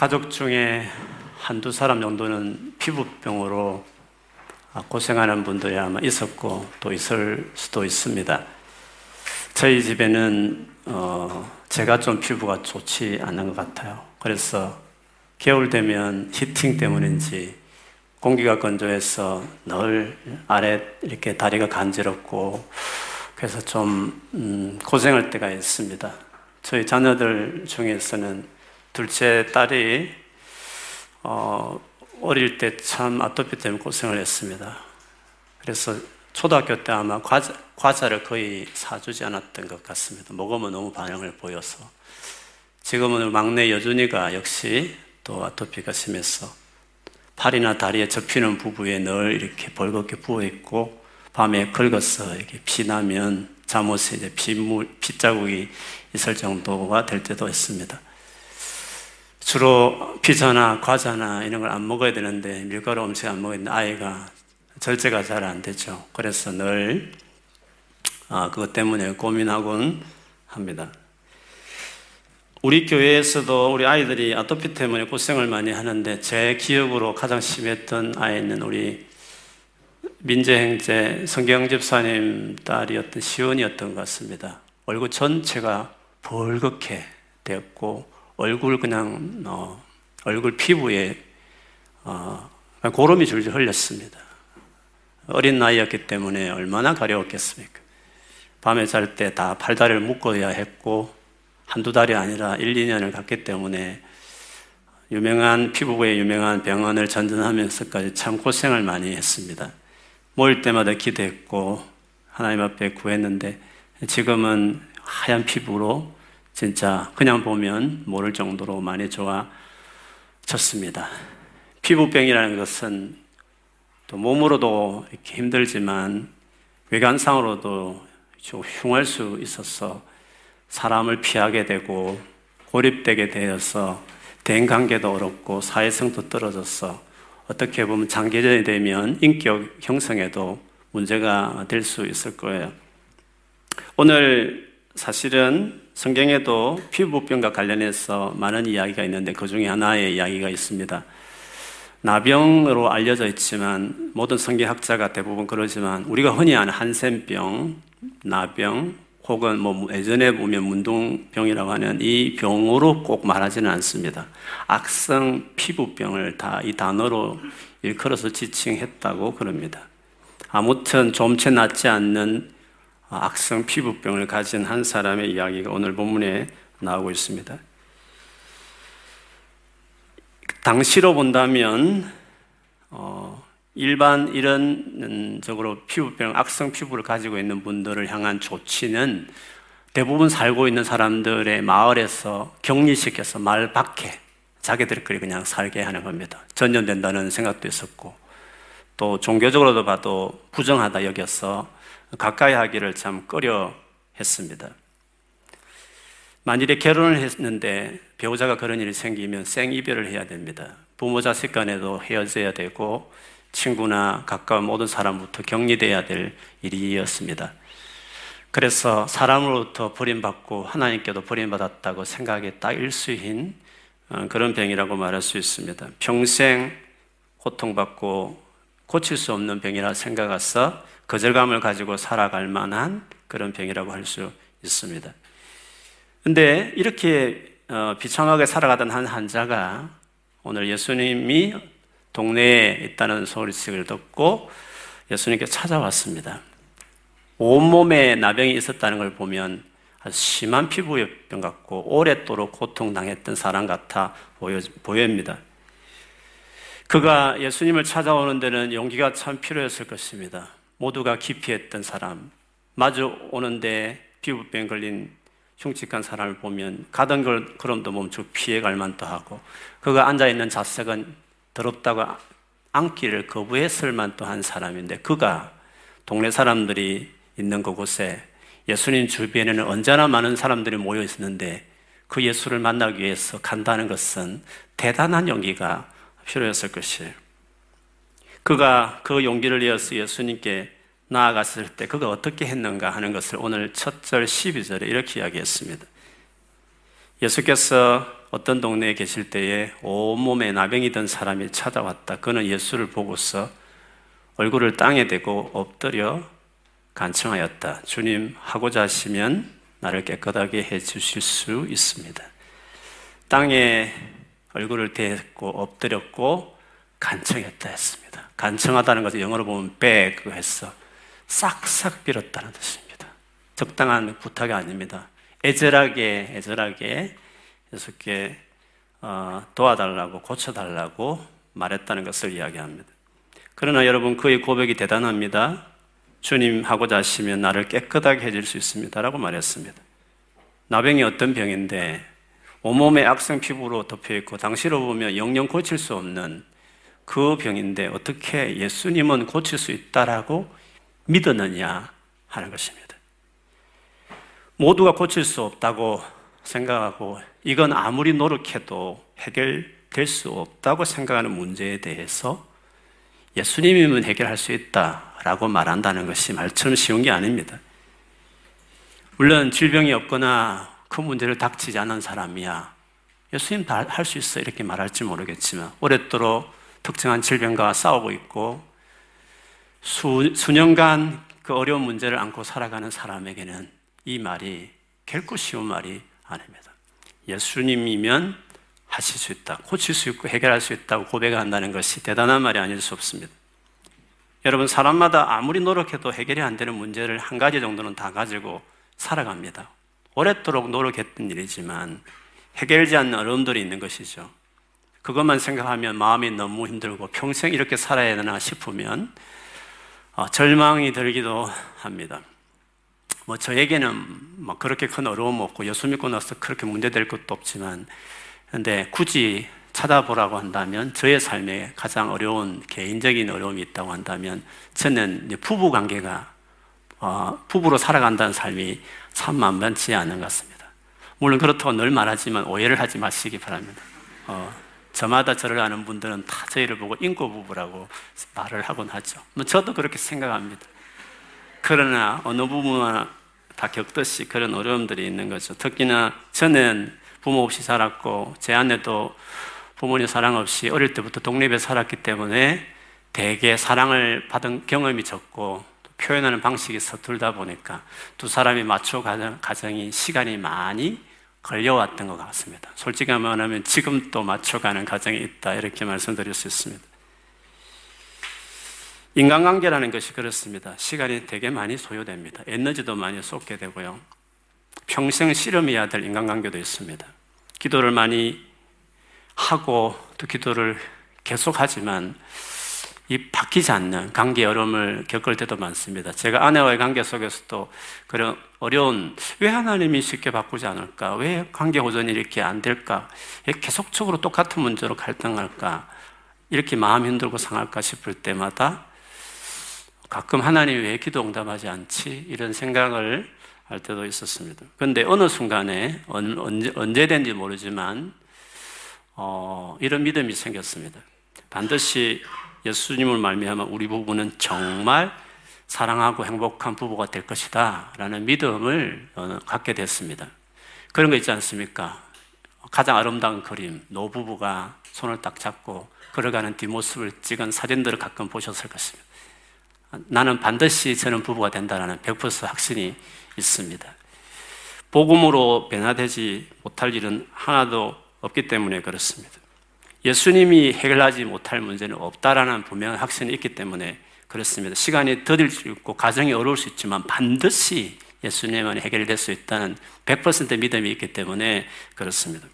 가족 중에 한두 사람 정도는 피부병으로 고생하는 분들이 아마 있었고 또 있을 수도 있습니다. 저희 집에는 어 제가 좀 피부가 좋지 않은 것 같아요. 그래서 겨울 되면 히팅 때문인지 공기가 건조해서 늘 아래 이렇게 다리가 간지럽고 그래서 좀 음, 고생할 때가 있습니다. 저희 자녀들 중에서는 둘째 딸이 어, 어릴 때 참 아토피 때문에 고생을 했습니다. 그래서 초등학교 때 아마 과자, 과자를 거의 사주지 않았던 것 같습니다. 먹으면 너무 반응을 보여서. 지금은 막내 여준이가 역시 또 아토피가 심해서 팔이나 다리에 접히는 부부에 늘 이렇게 벌겋게 부어있고 밤에 긁어서 이렇게 피 나면 잠옷에 이제 피물, 피자국이 있을 정도가 될 때도 있습니다. 주로 피자나 과자나 이런 걸 안 먹어야 되는데 밀가루 음식 안 먹어야 되는데 아이가 절제가 잘 안 되죠. 그래서 늘 아, 그것 때문에 고민하곤 합니다. 우리 교회에서도 우리 아이들이 아토피 때문에 고생을 많이 하는데 제 기억으로 가장 심했던 아이는 우리 민재행제 성경 집사님 딸이었던 시온이었던 것 같습니다. 얼굴 전체가 벌겋게 되었고 얼굴 그냥 어, 얼굴 피부에 어, 고름이 줄줄 흘렸습니다. 어린 나이였기 때문에 얼마나 가려웠겠습니까? 밤에 잘 때 다 팔다리를 묶어야 했고 한두 달이 아니라 1, 2년을 갔기 때문에 유명한 피부부의 유명한 병원을 전전하면서까지 참 고생을 많이 했습니다. 모일 때마다 기도했고 하나님 앞에 구했는데 지금은 하얀 피부로 진짜 그냥 보면 모를 정도로 많이 좋아졌습니다. 피부병이라는 것은 또 몸으로도 이렇게 힘들지만 외관상으로도 좀 흉할 수 있어서 사람을 피하게 되고 고립되게 되어서 대인 관계도 어렵고 사회성도 떨어져서 어떻게 보면 장기전이 되면 인격 형성에도 문제가 될 수 있을 거예요. 오늘 사실은 성경에도 피부병과 관련해서 많은 이야기가 있는데 그 중에 하나의 이야기가 있습니다. 나병으로 알려져 있지만 모든 성경학자가 대부분 그러지만 우리가 흔히 아는 한센병, 나병 혹은 뭐 예전에 보면 문둥병이라고 하는 이 병으로 꼭 말하지는 않습니다. 악성 피부병을 다 이 단어로 일컬어서 지칭했다고 그럽니다. 아무튼 좀채 낫지 않는 악성 피부병을 가진 한 사람의 이야기가 오늘 본문에 나오고 있습니다. 당시로 본다면 어, 일반 이런 적으로 피부병, 악성 피부를 가지고 있는 분들을 향한 조치는 대부분 살고 있는 사람들의 마을에서 격리시켜서 말 밖에 자기들끼리 그냥 살게 하는 겁니다. 전염된다는 생각도 있었고 또 종교적으로도 봐도 부정하다 여겨서 가까이 하기를 참 꺼려 했습니다. 만일에 결혼을 했는데 배우자가 그런 일이 생기면 생이별을 해야 됩니다. 부모 자식 간에도 헤어져야 되고 친구나 가까운 모든 사람부터 격리돼야 될 일이었습니다. 그래서 사람으로부터 버림받고 하나님께도 버림받았다고 생각에 딱 일수인 어, 그런 병이라고 말할 수 있습니다. 평생 고통받고 고칠 수 없는 병이라 생각해서 거절감을 가지고 살아갈 만한 그런 병이라고 할 수 있습니다. 근데 이렇게 어, 비참하게 살아가던 한 환자가 오늘 예수님이 동네에 있다는 소리를 듣고 예수님께 찾아왔습니다. 온몸에 나병이 있었다는 걸 보면 아주 심한 피부병 같고 오랫도록 고통당했던 사람 같아 보여, 보입니다. 그가 예수님을 찾아오는 데는 용기가 참 필요했을 것입니다. 모두가 기피했던 사람, 마주 오는데 피부병 걸린 흉측한 사람을 보면 가던 걸 걸음도 멈추고 피해갈 만도 하고 그가 앉아있는 자세가 더럽다고 앉기를 거부했을 만도 한 사람인데 그가 동네 사람들이 있는 그곳에 예수님 주변에는 언제나 많은 사람들이 모여 있었는데 그 예수를 만나기 위해서 간다는 것은 대단한 용기가 필요했을 것이에요. 그가 그 용기를 이어서 예수님께 나아갔을 때 그가 어떻게 했는가 하는 것을 오늘 첫 절 12절에 이렇게 이야기했습니다. 예수께서 어떤 동네에 계실 때에 온몸에 나병이 든 사람이 찾아왔다. 그는 예수를 보고서 얼굴을 땅에 대고 엎드려 간청하였다. 주님, 하고자 하시면 나를 깨끗하게 해 주실 수 있습니다. 땅에 얼굴을 대고 엎드렸고 간청했다 했습니다. 간청하다는 것은 영어로 보면 beg 했어. 싹싹 빌었다는 뜻입니다. 적당한 부탁이 아닙니다. 애절하게, 애절하게 예수께 어, 도와달라고, 고쳐달라고 말했다는 것을 이야기합니다. 그러나 여러분, 그의 고백이 대단합니다. 주님 하고자 하시면 나를 깨끗하게 해줄 수 있습니다. 라고 말했습니다. 나병이 어떤 병인데, 온몸에 악성 피부로 덮여 있고, 당시로 보면 영영 고칠 수 없는 그 병인데, 어떻게 예수님은 고칠 수 있다라고 믿었느냐 하는 것입니다. 모두가 고칠 수 없다고 생각하고 이건 아무리 노력해도 해결될 수 없다고 생각하는 문제에 대해서 예수님이면 해결할 수 있다라고 말한다는 것이 말처럼 쉬운 게 아닙니다. 물론 질병이 없거나 그 문제를 닥치지 않은 사람이야 예수님 다 할 수 있어 이렇게 말할지 모르겠지만 오랫도록 특정한 질병과 싸우고 있고 수, 수년간 그 어려운 문제를 안고 살아가는 사람에게는 이 말이 결코 쉬운 말이 아닙니다. 예수님이면 하실 수 있다, 고칠 수 있고 해결할 수 있다고 고백한다는 것이 대단한 말이 아닐 수 없습니다. 여러분, 사람마다 아무리 노력해도 해결이 안 되는 문제를 한 가지 정도는 다 가지고 살아갑니다. 오랫도록 노력했던 일이지만 해결되지 않는 어려움들이 있는 것이죠. 그것만 생각하면 마음이 너무 힘들고 평생 이렇게 살아야 되나 싶으면 어, 절망이 들기도 합니다. 뭐 저에게는 뭐 그렇게 큰 어려움 없고 예수 믿고 나서 그렇게 문제될 것도 없지만 근데 굳이 찾아보라고 한다면 저의 삶에 가장 어려운 개인적인 어려움이 있다고 한다면 저는 부부 관계가 어, 부부로 살아간다는 삶이 참 만만치 않은 것 같습니다. 물론 그렇다고 늘 말하지만 오해를 하지 마시기 바랍니다. 어, 저마다 저를 아는 분들은 다 저희를 보고 인고 부부라고 말을 하곤 하죠. 뭐 저도 그렇게 생각합니다. 그러나 어느 부분은 다 겪듯이 그런 어려움들이 있는 거죠. 특히나 저는 부모 없이 살았고 제 아내도 부모님 사랑 없이 어릴 때부터 독립에 살았기 때문에 대개 사랑을 받은 경험이 적고 표현하는 방식이 서툴다 보니까 두 사람이 맞춰 가정이 시간이 많이 걸려왔던 것 같습니다. 솔직히 말하면 지금 또 맞춰가는 과정이 있다 이렇게 말씀드릴 수 있습니다. 인간관계라는 것이 그렇습니다. 시간이 되게 많이 소요됩니다. 에너지도 많이 쏟게 되고요. 평생 실험해야 될 인간관계도 있습니다. 기도를 많이 하고 또 기도를 계속하지만 이 바뀌지 않는 관계 어려움을 겪을 때도 많습니다. 제가 아내와의 관계 속에서도 그런 어려운 왜 하나님이 쉽게 바꾸지 않을까? 왜 관계 호전이 이렇게 안 될까? 왜 계속적으로 똑같은 문제로 갈등할까? 이렇게 마음 힘들고 상할까 싶을 때마다 가끔 하나님이 왜 기도 응답하지 않지? 이런 생각을 할 때도 있었습니다. 그런데 어느 순간에 언제, 언제 된지 모르지만 어, 이런 믿음이 생겼습니다. 반드시 예수님을 말미암아 우리 부부는 정말 사랑하고 행복한 부부가 될 것이다 라는 믿음을 어, 갖게 됐습니다. 그런 거 있지 않습니까? 가장 아름다운 그림, 노부부가 손을 딱 잡고 걸어가는 뒷모습을 찍은 사진들을 가끔 보셨을 것입니다. 나는 반드시 저는 부부가 된다는 100% 확신이 있습니다. 복음으로 변화되지 못할 일은 하나도 없기 때문에 그렇습니다. 예수님이 해결하지 못할 문제는 없다라는 분명한 확신이 있기 때문에 그렇습니다. 시간이 더딜 수 있고 가정이 어려울 수 있지만 반드시 예수님은 해결될 수 있다는 100% 믿음이 있기 때문에 그렇습니다.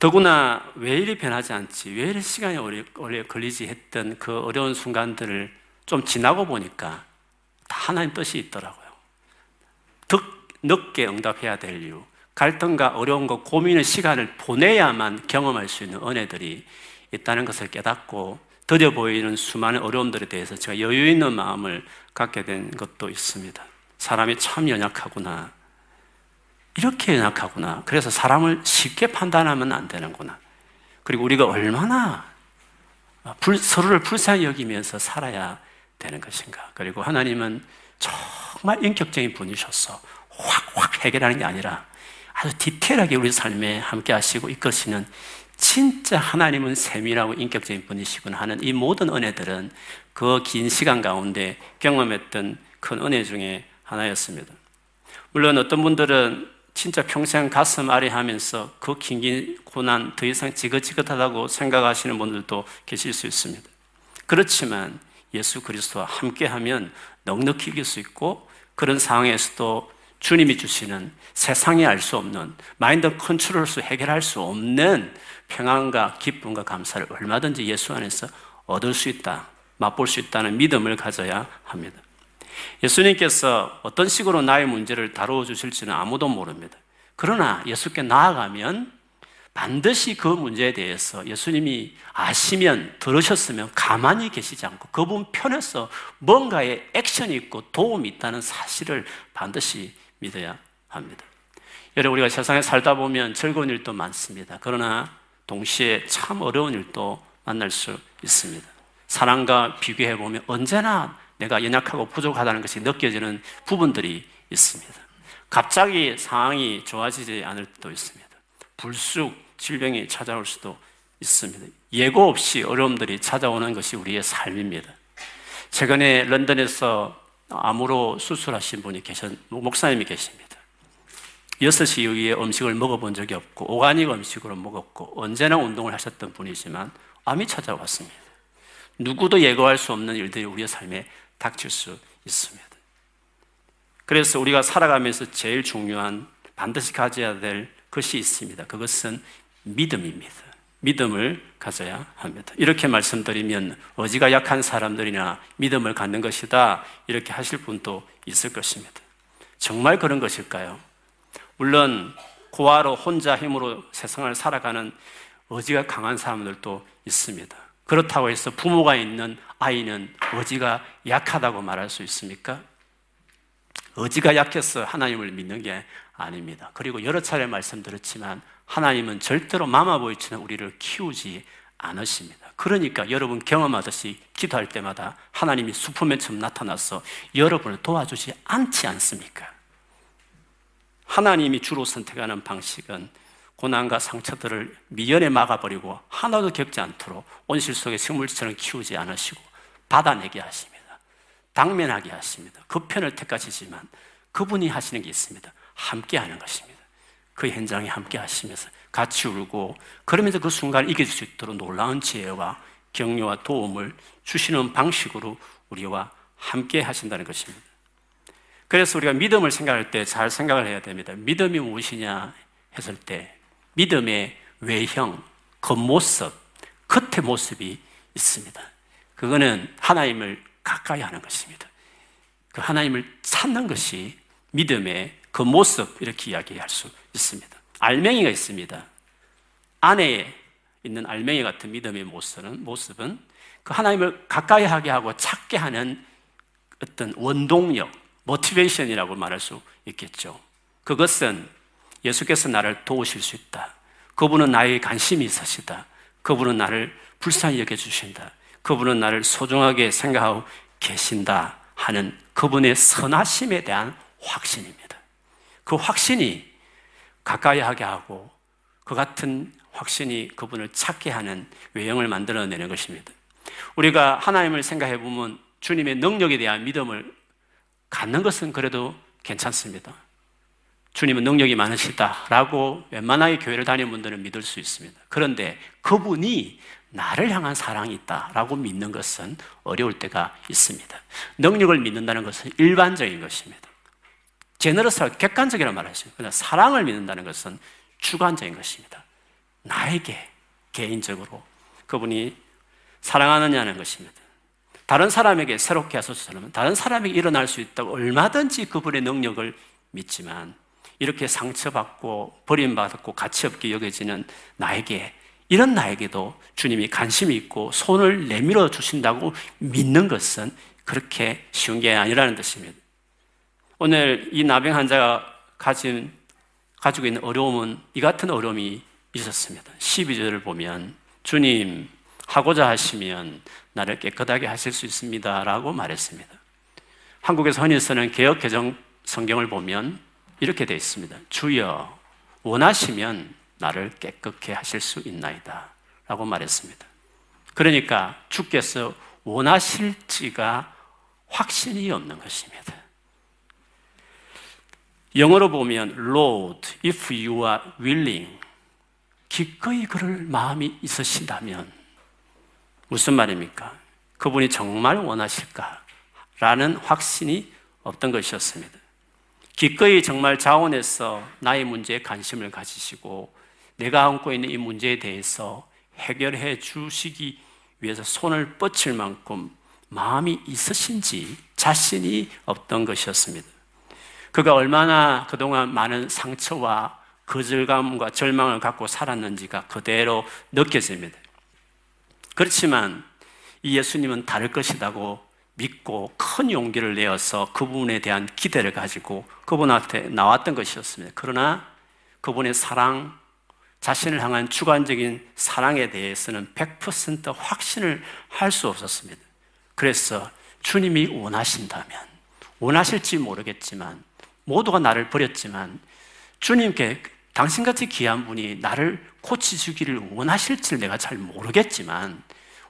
더구나 왜 이리 변하지 않지? 왜 이리 시간이 오래 걸리지 했던 그 어려운 순간들을 좀 지나고 보니까 다 하나님 뜻이 있더라고요. 더 늦게 응답해야 될 이유. 갈등과 어려운 것, 고민의 시간을 보내야만 경험할 수 있는 은혜들이 있다는 것을 깨닫고 더뎌 보이는 수많은 어려움들에 대해서 제가 여유 있는 마음을 갖게 된 것도 있습니다. 사람이 참 연약하구나. 이렇게 연약하구나. 그래서 사람을 쉽게 판단하면 안 되는구나. 그리고 우리가 얼마나 불, 서로를 불쌍히 여기면서 살아야 되는 것인가. 그리고 하나님은 정말 인격적인 분이셨어. 확확 해결하는 게 아니라 아주 디테일하게 우리 삶에 함께 하시고 이끄시는 진짜 하나님은 세밀하고 인격적인 분이시구나 하는 이 모든 은혜들은 그 긴 시간 가운데 경험했던 큰 은혜 중에 하나였습니다. 물론 어떤 분들은 진짜 평생 가슴 아래 하면서 그긴 고난 더 이상 지긋지긋하다고 생각하시는 분들도 계실 수 있습니다. 그렇지만 예수 그리스도와 함께 하면 넉넉히 이길 수 있고 그런 상황에서도 주님이 주시는 세상에 알수 없는 마인드 컨트롤수 해결할 수 없는 평안과 기쁨과 감사를 얼마든지 예수 안에서 얻을 수 있다. 맛볼 수 있다는 믿음을 가져야 합니다. 예수님께서 어떤 식으로 나의 문제를 다루어 주실지는 아무도 모릅니다. 그러나 예수께 나아가면 반드시 그 문제에 대해서 예수님이 아시면 들으셨으면 가만히 계시지 않고 그분 편에서 뭔가의 액션이 있고 도움이 있다는 사실을 반드시 믿어야 합니다. 여러분 우리가 세상에 살다 보면 즐거운 일도 많습니다. 그러나 동시에 참 어려운 일도 만날 수 있습니다. 사랑과 비교해 보면 언제나 내가 연약하고 부족하다는 것이 느껴지는 부분들이 있습니다. 갑자기 상황이 좋아지지 않을 때도 있습니다. 불쑥 질병이 찾아올 수도 있습니다. 예고 없이 어려움들이 찾아오는 것이 우리의 삶입니다. 최근에 런던에서 암으로 수술하신 분이 계셨, 목사님이 계십니다. 6시 이후에 음식을 먹어본 적이 없고, 오가닉 음식으로 먹었고, 언제나 운동을 하셨던 분이지만, 암이 찾아왔습니다. 누구도 예고할 수 없는 일들이 우리의 삶에 닥칠 수 있습니다. 그래서 우리가 살아가면서 제일 중요한 반드시 가져야 될 것이 있습니다. 그것은 믿음입니다. 믿음을 가져야 합니다. 이렇게 말씀드리면 어지가 약한 사람들이나 믿음을 갖는 것이다. 이렇게 하실 분도 있을 것입니다. 정말 그런 것일까요? 물론 고아로 혼자 힘으로 세상을 살아가는 어지가 강한 사람들도 있습니다. 그렇다고 해서 부모가 있는 아이는 의지가 약하다고 말할 수 있습니까? 의지가 약해서 하나님을 믿는 게 아닙니다. 그리고 여러 차례 말씀드렸지만 하나님은 절대로 마마보이처럼 우리를 키우지 않으십니다. 그러니까 여러분 경험하듯이 기도할 때마다 하나님이 슈퍼맨처럼 나타나서 여러분을 도와주지 않지 않습니까? 하나님이 주로 선택하는 방식은 고난과 상처들을 미연에 막아버리고 하나도 겪지 않도록 온실 속의 식물처럼 키우지 않으시고 받아내게 하십니다. 당면하게 하십니다. 그 편을 택하시지만 그분이 하시는 게 있습니다. 함께 하는 것입니다. 그 현장에 함께 하시면서 같이 울고 그러면서 그 순간을 이길 수 있도록 놀라운 지혜와 격려와 도움을 주시는 방식으로 우리와 함께 하신다는 것입니다. 그래서 우리가 믿음을 생각할 때 잘 생각을 해야 됩니다. 믿음이 무엇이냐 했을 때 믿음의 외형, 겉모습, 겉의 모습이 있습니다. 그거는 하나님을 가까이 하는 것입니다. 그 하나님을 찾는 것이 믿음의 겉모습, 이렇게 이야기할 수 있습니다. 알맹이가 있습니다. 안에 있는 알맹이 같은 믿음의 모습은, 모습은 그 하나님을 가까이 하게 하고 찾게 하는 어떤 원동력, 모티베이션이라고 말할 수 있겠죠. 그것은 예수께서 나를 도우실 수 있다. 그분은 나에게 관심이 있으시다. 그분은 나를 불쌍히 여겨주신다. 그분은 나를 소중하게 생각하고 계신다. 하는 그분의 선하심에 대한 확신입니다. 그 확신이 가까이 하게 하고 그 같은 확신이 그분을 찾게 하는 외형을 만들어내는 것입니다. 우리가 하나님을 생각해 보면 주님의 능력에 대한 믿음을 갖는 것은 그래도 괜찮습니다. 주님은 능력이 많으시다라고 웬만하게 교회를 다니는 분들은 믿을 수 있습니다. 그런데 그분이 나를 향한 사랑이 있다라고 믿는 것은 어려울 때가 있습니다. 능력을 믿는다는 것은 일반적인 것입니다. 제너러스하고 객관적이라고 말하시죠. 그러나 사랑을 믿는다는 것은 주관적인 것입니다. 나에게 개인적으로 그분이 사랑하느냐는 것입니다. 다른 사람에게 새롭게 하소서는 다른 사람에게 일어날 수 있다고 얼마든지 그분의 능력을 믿지만 이렇게 상처받고 버림받았고 가치없게 여겨지는 나에게 이런 나에게도 주님이 관심이 있고 손을 내밀어 주신다고 믿는 것은 그렇게 쉬운 게 아니라는 뜻입니다. 오늘 이 나병 환자가 가진 가지고 있는 어려움은 이 같은 어려움이 있었습니다. 12절을 보면 주님 하고자 하시면 나를 깨끗하게 하실 수 있습니다. 라고 말했습니다. 한국에서 흔히 쓰는 개혁 개정 성경을 보면 이렇게 되어 있습니다. 주여, 원하시면 나를 깨끗게 하실 수 있나이다. 라고 말했습니다. 그러니까 주께서 원하실지가 확신이 없는 것입니다. 영어로 보면 Lord, if you are willing, 기꺼이 그럴 마음이 있으신다면 무슨 말입니까? 그분이 정말 원하실까? 라는 확신이 없던 것이었습니다. 기꺼이 정말 자원해서 나의 문제에 관심을 가지시고 내가 안고 있는 이 문제에 대해서 해결해 주시기 위해서 손을 뻗칠 만큼 마음이 있으신지 자신이 없던 것이었습니다. 그가 얼마나 그동안 많은 상처와 거절감과 절망을 갖고 살았는지가 그대로 느껴집니다. 그렇지만 이 예수님은 다를 것이라고 믿고 큰 용기를 내어서 그분에 대한 기대를 가지고 그분한테 나왔던 것이었습니다. 그러나 그분의 사랑, 자신을 향한 주관적인 사랑에 대해서는 100% 확신을 할 수 없었습니다. 그래서 주님이 원하신다면, 원하실지 모르겠지만, 모두가 나를 버렸지만, 주님께 당신같이 귀한 분이 나를 고치주기를 원하실지 내가 잘 모르겠지만,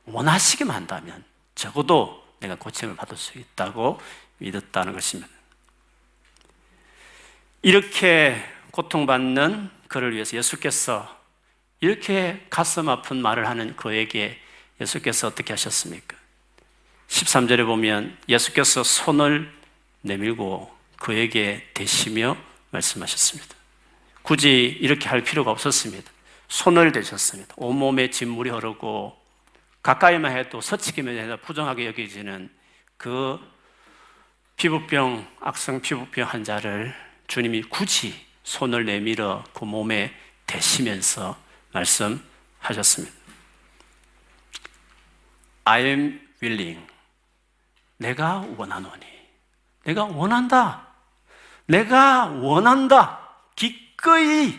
원하시기만 한다면, 적어도 내가 고침을 받을 수 있다고 믿었다는 것입니다. 이렇게 고통받는 그를 위해서 예수께서 이렇게 가슴 아픈 말을 하는 그에게 예수께서 어떻게 하셨습니까? 13절에 보면 예수께서 손을 내밀고 그에게 대시며 말씀하셨습니다. 굳이 이렇게 할 필요가 없었습니다. 손을 대셨습니다. 온몸에 진물이 흐르고 가까이만 해도 서치기만 해도 부정하게 여겨지는 그 피부병, 악성 피부병 환자를 주님이 굳이 손을 내밀어 그 몸에 대시면서 말씀하셨습니다. I am willing. 내가 원하노니. 내가 원한다. 내가 원한다. 기꺼이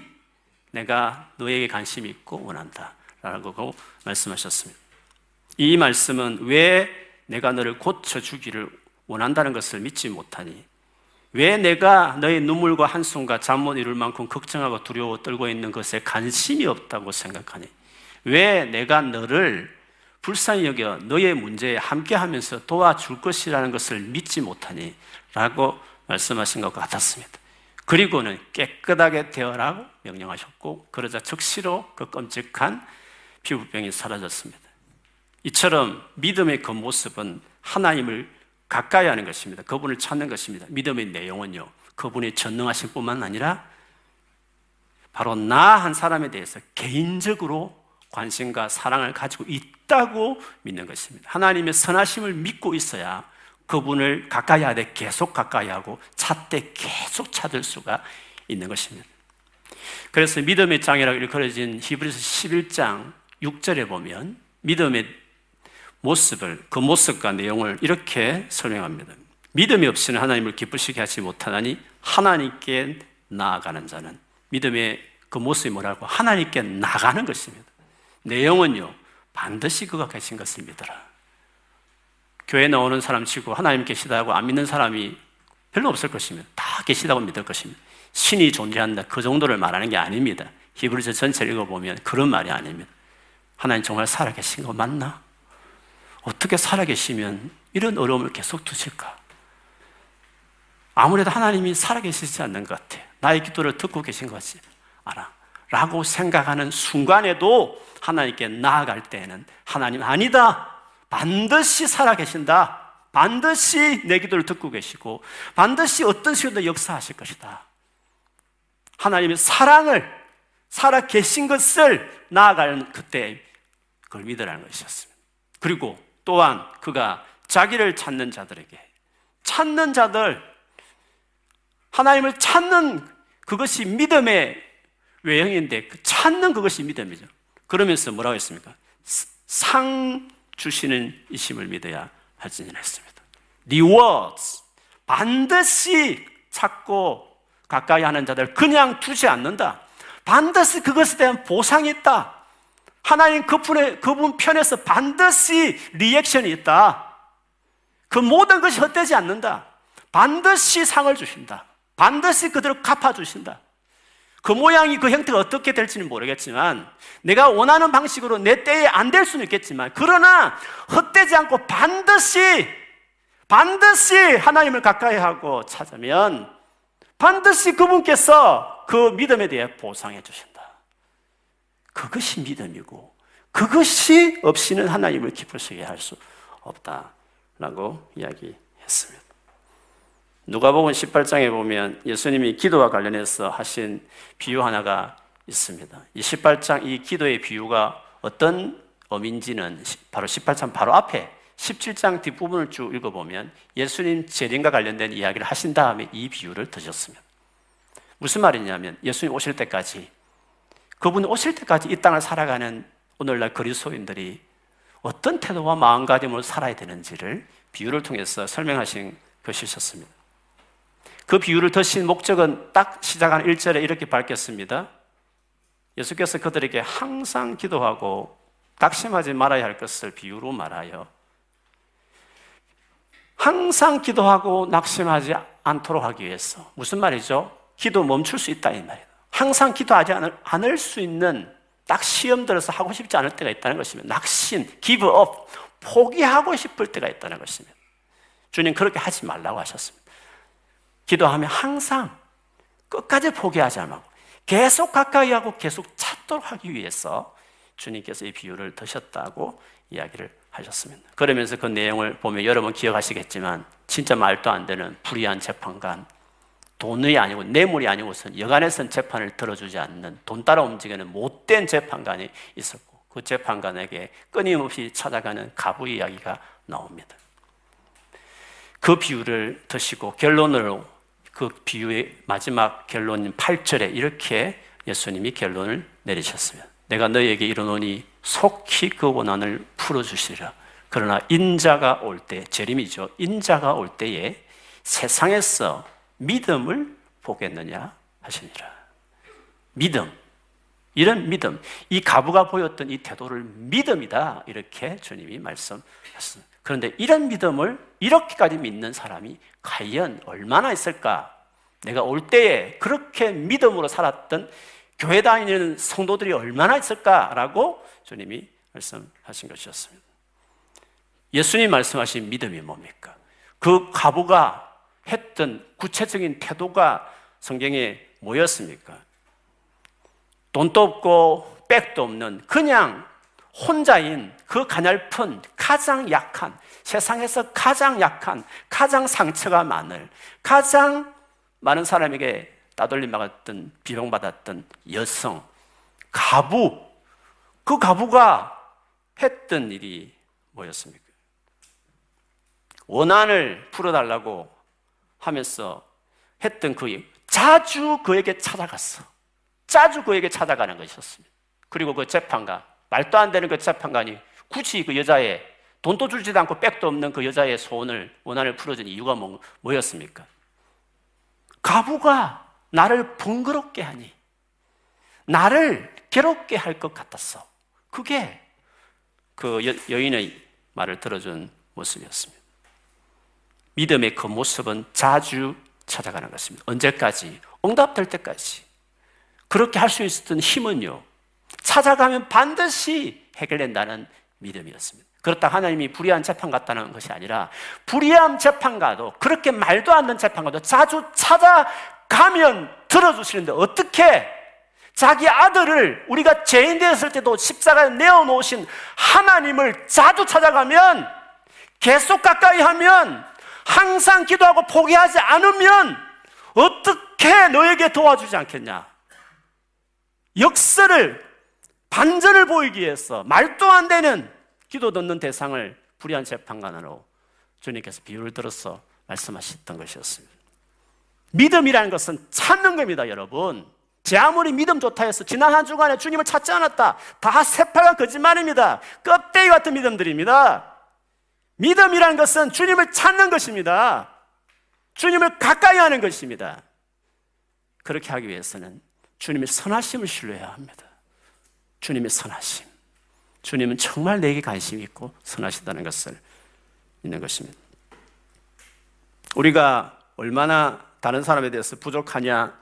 내가 너에게 관심 있고 원한다. 라고 말씀하셨습니다. 이 말씀은 왜 내가 너를 고쳐주기를 원한다는 것을 믿지 못하니 왜 내가 너의 눈물과 한숨과 잠 못 이룰 만큼 걱정하고 두려워 떨고 있는 것에 관심이 없다고 생각하니 왜 내가 너를 불쌍히 여겨 너의 문제에 함께 하면서 도와줄 것이라는 것을 믿지 못하니 라고 말씀하신 것 같았습니다. 그리고는 깨끗하게 되어라고 명령하셨고 그러자 즉시로 그 끔찍한 피부병이 사라졌습니다. 이처럼 믿음의 그 모습은 하나님을 가까이 하는 것입니다. 그분을 찾는 것입니다. 믿음의 내용은요. 그분이 전능하신 뿐만 아니라 바로 나 한 사람에 대해서 개인적으로 관심과 사랑을 가지고 있다고 믿는 것입니다. 하나님의 선하심을 믿고 있어야 그분을 가까이 하되 계속 가까이 하고 찾되 계속 찾을 수가 있는 것입니다. 그래서 믿음의 장이라고 일컬어진 히브리서 11장 6절에 보면 믿음의 모습을, 그 모습과 내용을 이렇게 설명합니다. 믿음이 없이는 하나님을 기쁘시게 하지 못하나니 하나님께 나아가는 자는 믿음의 그 모습이 뭐라고? 하나님께 나가는 것입니다. 내용은요, 반드시 그가 계신 것을 믿어라. 교회 나오는 사람 치고 하나님 계시다고 안 믿는 사람이 별로 없을 것입니다. 다 계시다고 믿을 것입니다. 신이 존재한다. 그 정도를 말하는 게 아닙니다. 히브리서 전체를 읽어보면 그런 말이 아닙니다. 하나님 정말 살아계신 거 맞나? 어떻게 살아계시면 이런 어려움을 계속 두실까? 아무래도 하나님이 살아계시지 않는 것 같아. 나의 기도를 듣고 계신 것이 알아. 라고 생각하는 순간에도 하나님께 나아갈 때는 하나님 아니다. 반드시 살아계신다. 반드시 내 기도를 듣고 계시고 반드시 어떤 식으로 역사하실 것이다. 하나님의 사랑을 살아 계신 것을 나아가는 그때 그걸 믿으라는 것이었습니다. 그리고 또한 그가 자기를 찾는 자들에게 찾는 자들 하나님을 찾는 그것이 믿음의 외형인데 그 찾는 그것이 믿음이죠. 그러면서 뭐라고 했습니까? 상 주시는 이심을 믿어야 할지니라 했습니다. rewards 반드시 찾고 가까이 하는 자들 그냥 두지 않는다. 반드시 그것에 대한 보상이 있다. 하나님 그분의, 그분 편에서 반드시 리액션이 있다. 그 모든 것이 헛되지 않는다. 반드시 상을 주신다. 반드시 그대로 갚아주신다. 그 모양이 그 형태가 어떻게 될지는 모르겠지만 내가 원하는 방식으로 내 때에 안 될 수는 있겠지만 그러나 헛되지 않고 반드시 반드시 하나님을 가까이 하고 찾으면 반드시 그분께서 그 믿음에 대해 보상해 주신다. 그것이 믿음이고 그것이 없이는 하나님을 기쁘시게 할 수 없다라고 이야기했습니다. 누가복음 18장에 보면 예수님이 기도와 관련해서 하신 비유 하나가 있습니다. 이 18장 이 기도의 비유가 어떤 의미인지는 바로 18장 바로 앞에 17장 뒷부분을 쭉 읽어보면 예수님 재림과 관련된 이야기를 하신 다음에 이 비유를 드셨습니다. 무슨 말이냐면 예수님 오실 때까지 그분 오실 때까지 이 땅을 살아가는 오늘날 그리스도인들이 어떤 태도와 마음가짐으로 살아야 되는지를 비유를 통해서 설명하신 것이셨습니다. 그 비유를 드신 목적은 딱 시작한 1절에 이렇게 밝혔습니다. 예수께서 그들에게 항상 기도하고 낙심하지 말아야 할 것을 비유로 말하여 항상 기도하고 낙심하지 않도록 하기 위해서 무슨 말이죠? 기도 멈출 수 있다 이 말이에요. 항상 기도하지 않을, 않을 수 있는 딱 시험 들어서 하고 싶지 않을 때가 있다는 것입니다. 낙심, up, 포기하고 싶을 때가 있다는 것입니다. 주님 그렇게 하지 말라고 하셨습니다. 기도하면 항상 끝까지 포기하지 말고 계속 가까이 하고 계속 찾도록 하기 위해서 주님께서 이 비유를 드셨다고 이야기를 하셨습니다. 그러면서 그 내용을 보면 여러분 기억하시겠지만 진짜 말도 안 되는 불의한 재판관, 돈이 아니고 뇌물이 아니고선 여간에선 재판을 들어주지 않는 돈 따라 움직이는 못된 재판관이 있었고 그 재판관에게 끊임없이 찾아가는 가부 이야기가 나옵니다. 그 비유를 드시고 결론으로 그 비유의 마지막 결론인 8절에 이렇게 예수님이 결론을 내리셨습니다. 내가 너희에게 이르노니 속히 그 원한을 풀어주시리라. 그러나 인자가 올 때, 재림이죠. 인자가 올 때에 세상에서 믿음을 보겠느냐 하시니라. 믿음. 이런 믿음. 이 가부가 보였던 이 태도를 믿음이다. 이렇게 주님이 말씀하셨습니다. 그런데 이런 믿음을 이렇게까지 믿는 사람이 과연 얼마나 있을까? 내가 올 때에 그렇게 믿음으로 살았던 교회 다니는 성도들이 얼마나 있을까라고 주님이 말씀하신 것이었습니다. 예수님 말씀하신 믿음이 뭡니까? 그 가부가 했던 구체적인 태도가 성경에 뭐였습니까? 돈도 없고 백도 없는 그냥 혼자인 그 가냘픈 가장 약한 세상에서 가장 약한 가장 상처가 많을 가장 많은 사람에게 따돌림 받았던 비방받았던 여성 가부 그 가부가 했던 일이 뭐였습니까? 원한을 풀어달라고 하면서 했던 그 자주 그에게 찾아갔어. 자주 그에게 찾아가는 것이었습니다. 그리고 그 재판관 말도 안 되는 그 재판관이 굳이 그 여자의 돈도 주지도 않고 백도 없는 그 여자의 소원을 원한을 풀어준 이유가 뭐, 뭐였습니까? 가부가 나를 번거롭게 하니 나를 괴롭게 할 것 같았어. 그게 그 여, 여인의 말을 들어준 모습이었습니다. 믿음의 그 모습은 자주 찾아가는 것입니다. 언제까지? 응답될 때까지. 그렇게 할 수 있었던 힘은요, 찾아가면 반드시 해결된다는 믿음이었습니다. 그렇다 하나님이 불의한 재판 같다는 것이 아니라 불의한 재판가도 그렇게 말도 안 되는 재판가도 자주 찾아가면 들어주시는데 어떻게 자기 아들을 우리가 죄인 되었을 때도 십자가에 내어놓으신 하나님을 자주 찾아가면 계속 가까이 하면 항상 기도하고 포기하지 않으면 어떻게 너에게 도와주지 않겠냐? 역설을 반전을 보이기 위해서 말도 안 되는 기도 듣는 대상을 불의한 재판관으로 주님께서 비유를 들어서 말씀하셨던 것이었습니다. 믿음이라는 것은 찾는 겁니다, 여러분. 제 아무리 믿음 좋다 해서 지난 한 주간에 주님을 찾지 않았다. 다 새빨간 거짓말입니다. 껍데기 같은 믿음들입니다. 믿음이라는 것은 주님을 찾는 것입니다. 주님을 가까이 하는 것입니다. 그렇게 하기 위해서는 주님의 선하심을 신뢰해야 합니다. 주님의 선하심. 주님은 정말 내게 관심 있고 선하시다는 것을 있는 것입니다. 우리가 얼마나 다른 사람에 대해서 부족하냐,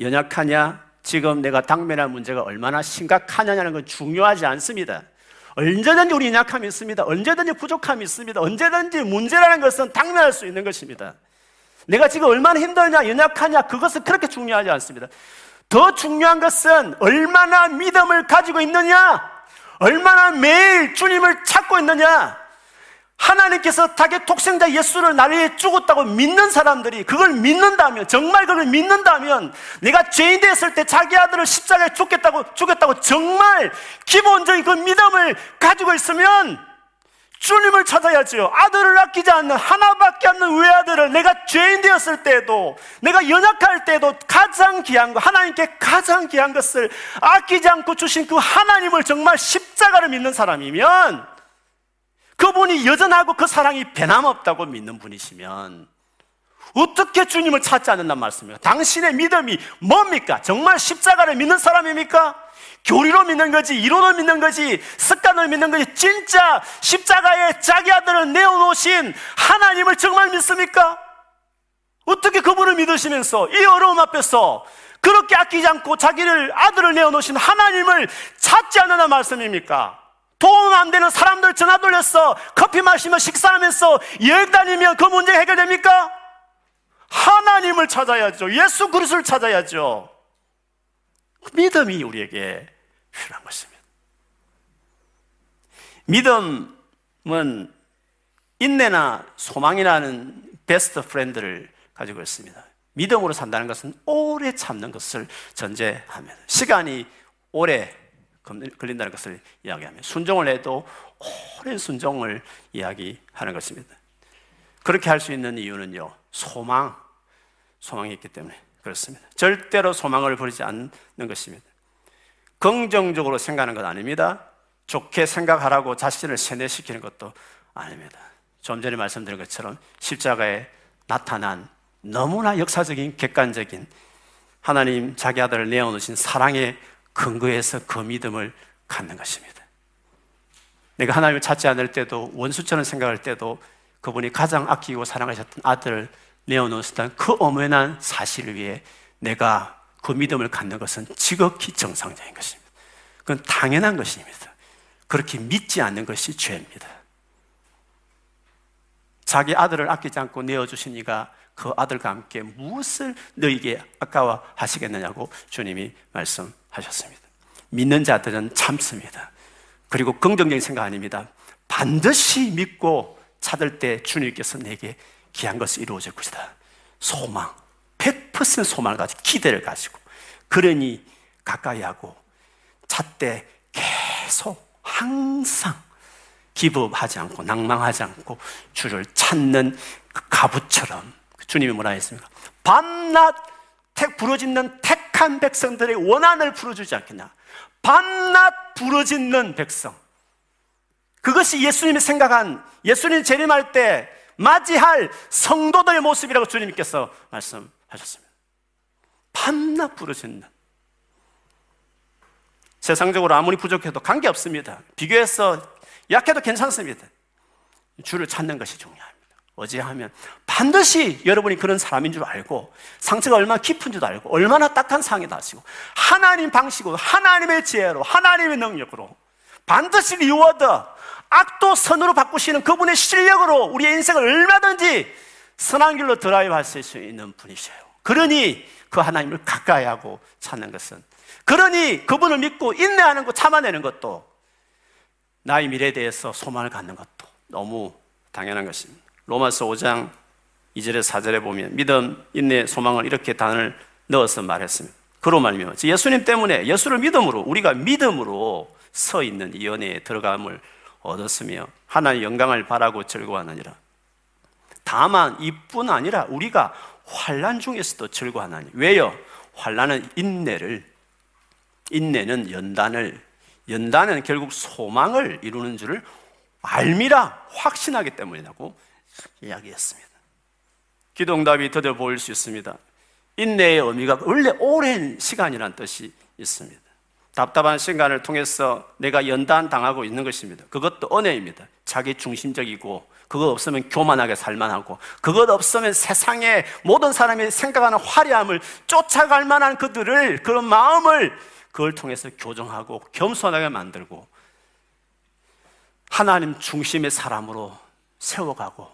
연약하냐, 지금 내가 당면할 문제가 얼마나 심각하냐는 건 중요하지 않습니다. 언제든지 우리 약함이 있습니다. 언제든지 부족함이 있습니다. 언제든지 문제라는 것은 당면할 수 있는 것입니다. 내가 지금 얼마나 힘들냐, 연약하냐, 그것은 그렇게 중요하지 않습니다. 더 중요한 것은 얼마나 믿음을 가지고 있느냐, 얼마나 매일 주님을 찾고 있느냐, 하나님께서 자기 독생자 예수를 나를 위해 죽었다고 믿는 사람들이 그걸 믿는다면 정말 그걸 믿는다면 내가 죄인 되었을 때 자기 아들을 십자가에 죽겠다고 죽였다고 정말 기본적인 그 믿음을 가지고 있으면 주님을 찾아야지요. 아들을 아끼지 않는 하나밖에 없는 외아들을 내가 죄인 되었을 때도 내가 연약할 때도 가장 귀한 것 하나님께 가장 귀한 것을 아끼지 않고 주신 그 하나님을 정말 십자가를 믿는 사람이면 그분이 여전하고 그 사랑이 변함없다고 믿는 분이시면 어떻게 주님을 찾지 않는단 말씀입니까? 당신의 믿음이 뭡니까? 정말 십자가를 믿는 사람입니까? 교리로 믿는 거지, 이론을 믿는 거지, 습관을 믿는 거지, 진짜 십자가에 자기 아들을 내어놓으신 하나님을 정말 믿습니까? 어떻게 그분을 믿으시면서 이 어려움 앞에서 그렇게 아끼지 않고 자기를 아들을 내어놓으신 하나님을 찾지 않는단 말씀입니까? 도움 안 되는 사람들 전화 돌렸어. 커피 마시며 식사하면서 여행 다니면 그 문제 해결됩니까? 하나님을 찾아야죠. 예수 그리스도를 찾아야죠. 믿음이 우리에게 필요한 것입니다. 믿음은 인내나 소망이라는 best friend를 가지고 있습니다. 믿음으로 산다는 것은 오래 참는 것을 전제합니다. 시간이 오래 걸린다는 것을 이야기하며 순종을 해도 오랜 순종을 이야기하는 것입니다. 그렇게 할 수 있는 이유는요, 소망, 소망이 있기 때문에 그렇습니다. 절대로 소망을 버리지 않는 것입니다. 긍정적으로 생각하는 것 아닙니다. 좋게 생각하라고 자신을 세뇌시키는 것도 아닙니다. 좀 전에 말씀드린 것처럼 십자가에 나타난 너무나 역사적인 객관적인 하나님 자기 아들을 내어놓으신 사랑의 근거에서 그 믿음을 갖는 것입니다. 내가 하나님을 찾지 않을 때도 원수처럼 생각할 때도 그분이 가장 아끼고 사랑하셨던 아들을 내어놓으셨다는 그 엄연한 사실을 위해 내가 그 믿음을 갖는 것은 지극히 정상적인 것입니다. 그건 당연한 것입니다. 그렇게 믿지 않는 것이 죄입니다. 자기 아들을 아끼지 않고 내어주신 이가 그 아들과 함께 무엇을 너에게 아까워 하시겠느냐고 주님이 말씀하셨습니다. 믿는 자들은 참습니다. 그리고 긍정적인 생각 아닙니다. 반드시 믿고 찾을 때 주님께서 내게 귀한 것을 이루어질 것이다. 소망, 100% 소망을 가지고 기대를 가지고 그러니 가까이 하고 찾되 계속 항상 기부하지 않고 낭망하지 않고 주를 찾는 그 가부처럼 주님이 뭐라 했습니까? 밤낮 택 부러짓는 택한 백성들의 원한을 풀어주지 않겠냐? 밤낮 부러짓는 백성. 그것이 예수님이 생각한 예수님 재림할 때 맞이할 성도들의 모습이라고 주님께서 말씀하셨습니다. 밤낮 부르짖는. 세상적으로 아무리 부족해도 관계 없습니다. 비교해서 약해도 괜찮습니다. 주를 찾는 것이 중요합니다. 의지하면 반드시 여러분이 그런 사람인 줄 알고 상처가 얼마나 깊은 줄 알고 얼마나 딱한 상이다 하시고 하나님 방식으로 하나님의 지혜로 하나님의 능력으로 반드시 reward 악도 선으로 바꾸시는 그분의 실력으로 우리의 인생을 얼마든지 선한 길로 드라이브 하실 수 있는 분이셔요. 그러니 그 하나님을 가까이 하고 찾는 것은 그러니 그분을 믿고 인내하는 것 참아내는 것도 나의 미래에 대해서 소망을 갖는 것도 너무 당연한 것입니다. 로마서 5장 2절에 4절에 보면 믿음, 인내, 소망을 이렇게 단을 넣어서 말했습니다. 그로 말미암아 예수님 때문에 예수를 믿음으로 우리가 믿음으로 서 있는 이 연애에 들어감을 얻었으며 하나님의 영광을 바라고 즐거워하느니라. 다만 이뿐 아니라 우리가 환란 중에서도 즐거워하나니 왜요? 환란은 인내를 인내는 연단을 연단은 결국 소망을 이루는 줄을 알미라 확신하기 때문이라고 이야기했습니다. 기도응답이 더뎌 보일 수 있습니다. 인내의 의미가 원래 오랜 시간이란 뜻이 있습니다. 답답한 시간을 통해서 내가 연단 당하고 있는 것입니다. 그것도 은혜입니다. 자기 중심적이고 그것 없으면 교만하게 살만하고 그것 없으면 세상에 모든 사람이 생각하는 화려함을 쫓아갈 만한 그들을 그런 마음을 그걸 통해서 교정하고 겸손하게 만들고 하나님 중심의 사람으로 세워가고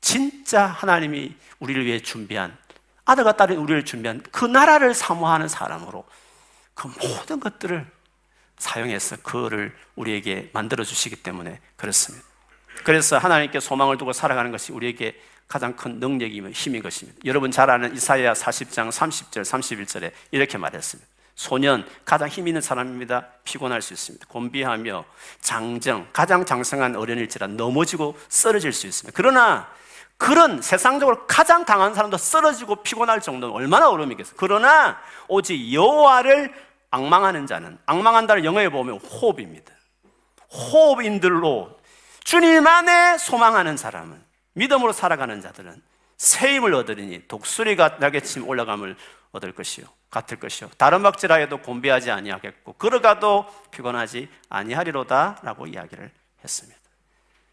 진짜 하나님이 우리를 위해 준비한 아들과 딸이 우리를 준비한 그 나라를 사모하는 사람으로 그 모든 것들을 사용해서 그를 우리에게 만들어 주시기 때문에 그렇습니다. 그래서 하나님께 소망을 두고 살아가는 것이 우리에게 가장 큰 능력이며 힘인 것입니다. 여러분 잘 아는 이사야 40장 30절 31절에 이렇게 말했습니다. 소년 가장 힘 있는 사람입니다. 피곤할 수 있습니다. 곤비하며 장정 가장 장성한 어른일지라 넘어지고 쓰러질 수 있습니다. 그러나 그런 세상적으로 가장 강한 사람도 쓰러지고 피곤할 정도는 얼마나 어려움이겠어요. 그러나 오직 여호와를 악망하는 자는 악망한다는 영어에 보면 호흡입니다. 호흡인들로 주님 안에 소망하는 사람은 믿음으로 살아가는 자들은 새 힘을 얻으리니 독수리가 날개 침 올라감을 얻을 것이요 같을 것이요 다른 박지라해도 곤비하지 아니하겠고 걸어가도 피곤하지 아니하리로다라고 이야기를 했습니다.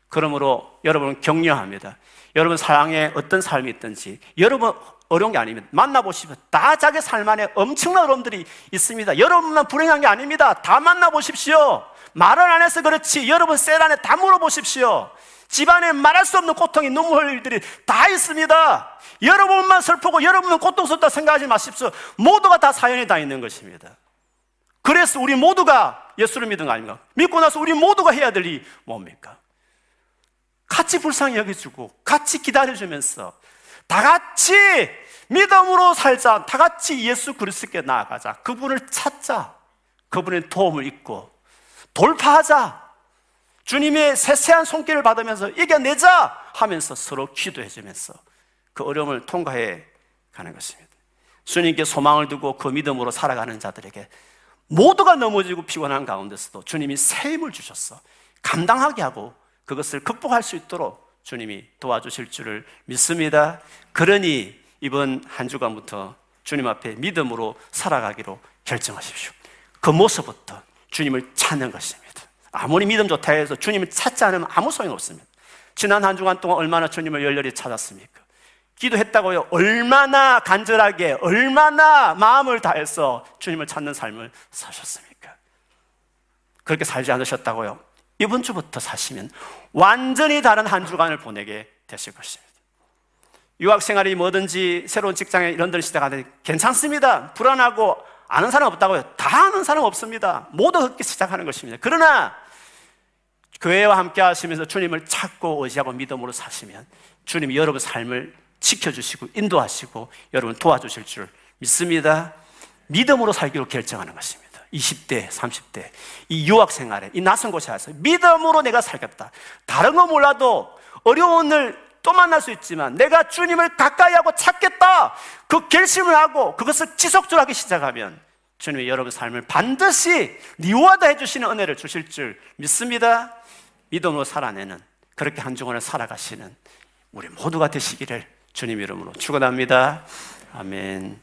그러므로 여러분은 격려합니다. 여러분 사랑에 어떤 삶이 있든지 여러분 어려운 게 아닙니다. 만나보시면 다 자기 삶 안에 엄청난 어려움들이 있습니다. 여러분만 불행한 게 아닙니다. 다 만나보십시오. 말을 안 해서 그렇지 여러분 셀 안에 다 물어보십시오. 집안에 말할 수 없는 고통이 눈물 흘릴 일들이 다 있습니다. 여러분만 슬프고 여러분은 고통스럽다 생각하지 마십시오. 모두가 다 사연이 다 있는 것입니다. 그래서 우리 모두가 예수를 믿은 거 아닙니까? 믿고 나서 우리 모두가 해야 될 일이 뭡니까? 같이 불쌍히 여겨주고 같이 기다려주면서 다 같이 믿음으로 살자. 다 같이 예수 그리스도께 나아가자. 그분을 찾자. 그분의 도움을 잊고 돌파하자. 주님의 세세한 손길을 받으면서 이겨내자 하면서 서로 기도해 주면서 그 어려움을 통과해 가는 것입니다. 주님께 소망을 두고 그 믿음으로 살아가는 자들에게 모두가 넘어지고 피곤한 가운데서도 주님이 새 힘을 주셨어. 감당하게 하고 그것을 극복할 수 있도록 주님이 도와주실 줄을 믿습니다. 그러니 이번 한 주간부터 주님 앞에 믿음으로 살아가기로 결정하십시오. 그 모습부터 주님을 찾는 것입니다. 아무리 믿음 좋다 해서 주님을 찾지 않으면 아무 소용 없습니다. 지난 한 주간 동안 얼마나 주님을 열렬히 찾았습니까? 기도했다고요. 얼마나 간절하게, 얼마나 마음을 다해서 주님을 찾는 삶을 사셨습니까? 그렇게 살지 않으셨다고요. 이번 주부터 사시면 완전히 다른 한 주간을 보내게 되실 것입니다. 유학 생활이 뭐든지 새로운 직장에 이런 데를 시작하는 괜찮습니다. 불안하고 아는 사람 없다고요. 다 아는 사람 없습니다. 모두 그렇게 시작하는 것입니다. 그러나 교회와 함께 하시면서 주님을 찾고 의지하고 믿음으로 사시면 주님이 여러분 삶을 지켜주시고 인도하시고 여러분 도와주실 줄 믿습니다. 믿음으로 살기로 결정하는 것입니다. 20대, 30대, 이 유학 생활에, 이 낯선 곳에 와서 믿음으로 내가 살겠다. 다른 거 몰라도 어려운 일 또 만날 수 있지만 내가 주님을 가까이 하고 찾겠다. 그 결심을 하고 그것을 지속적으로 하기 시작하면 주님이 여러분 삶을 반드시 reward 해주시는 은혜를 주실 줄 믿습니다. 믿음으로 살아내는 그렇게 한 주간을 살아가시는 우리 모두가 되시기를 주님 이름으로 축원합니다. 아멘.